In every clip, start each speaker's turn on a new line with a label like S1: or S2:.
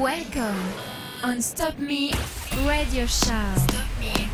S1: Welcome on Stop Me Radio Show.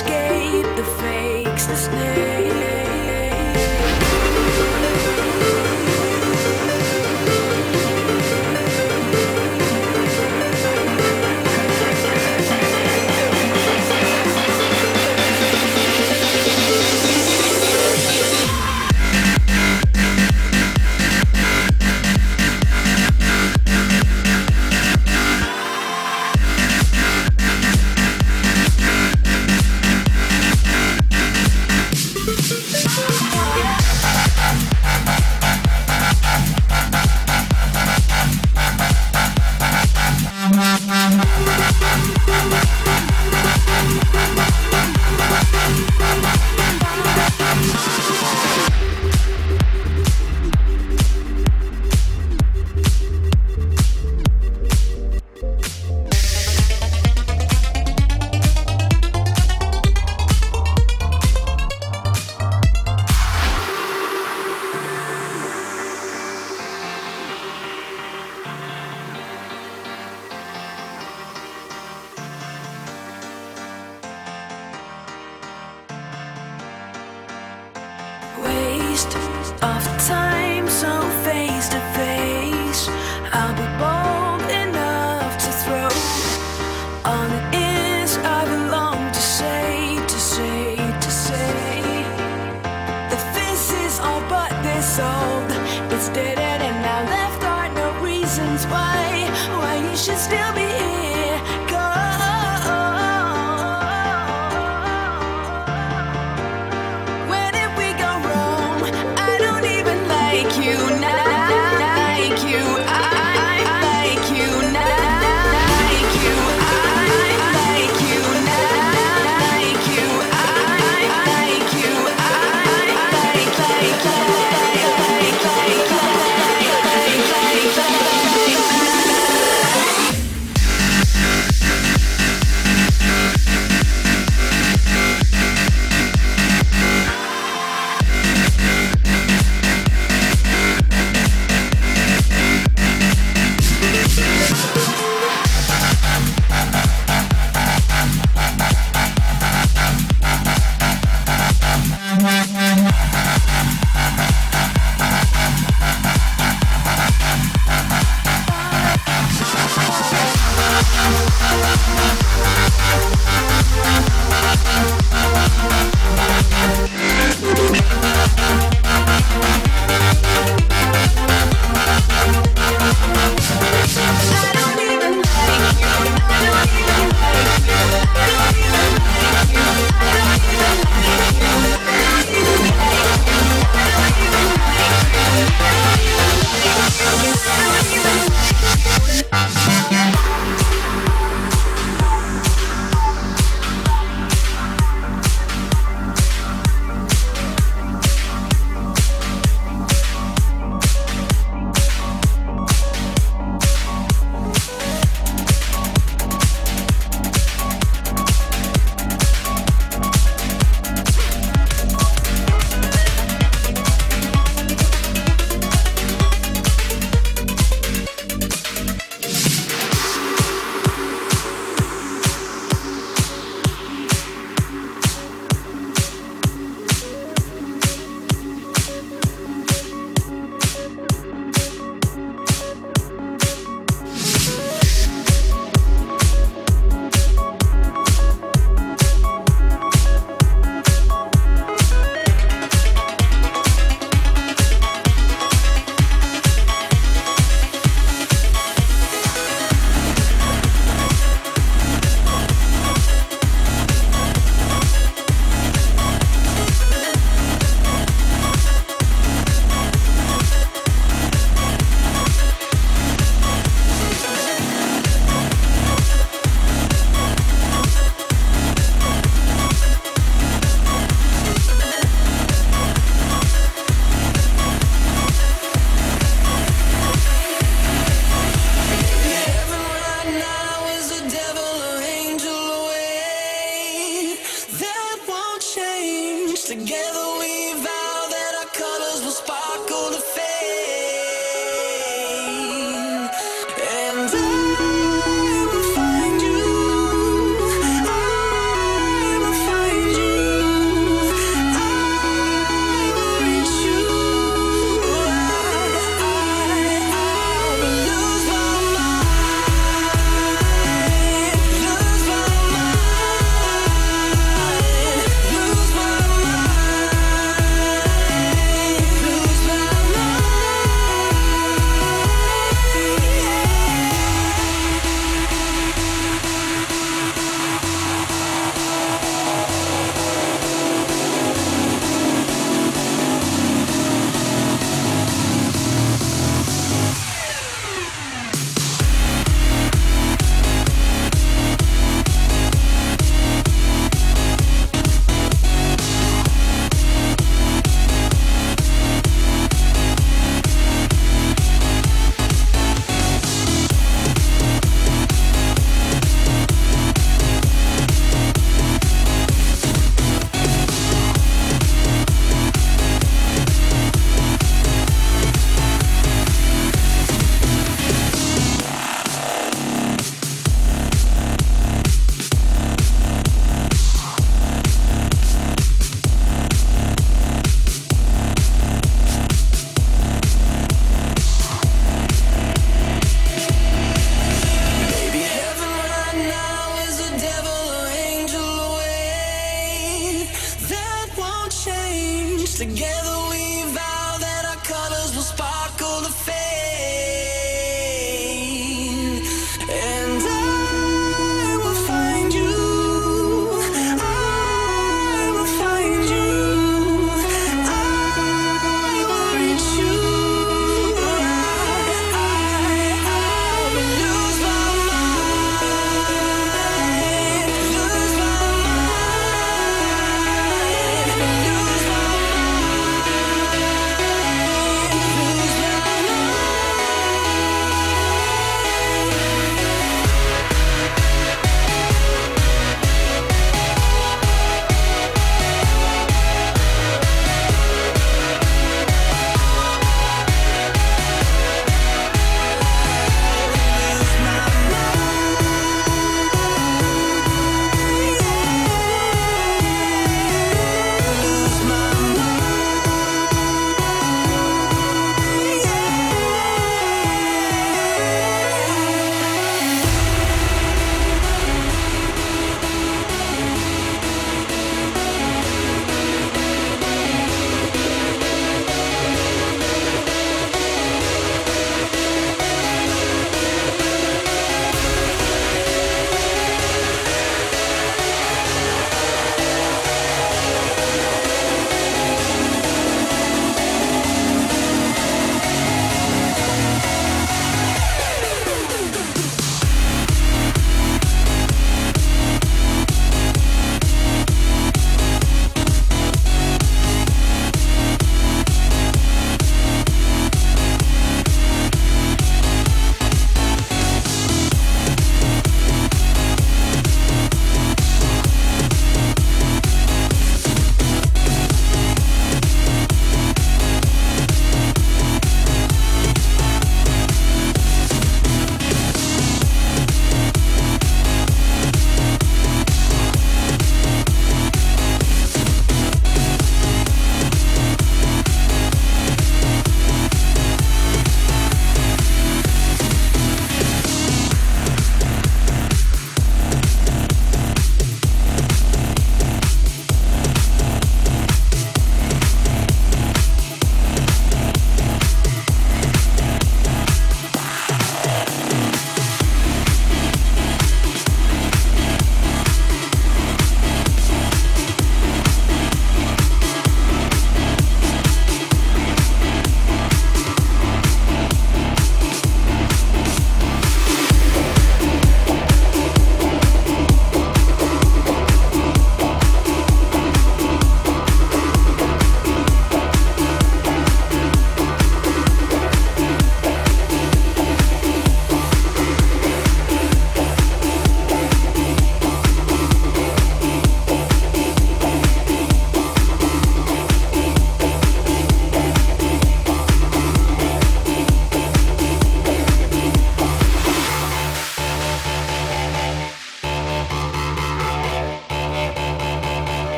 S2: escape.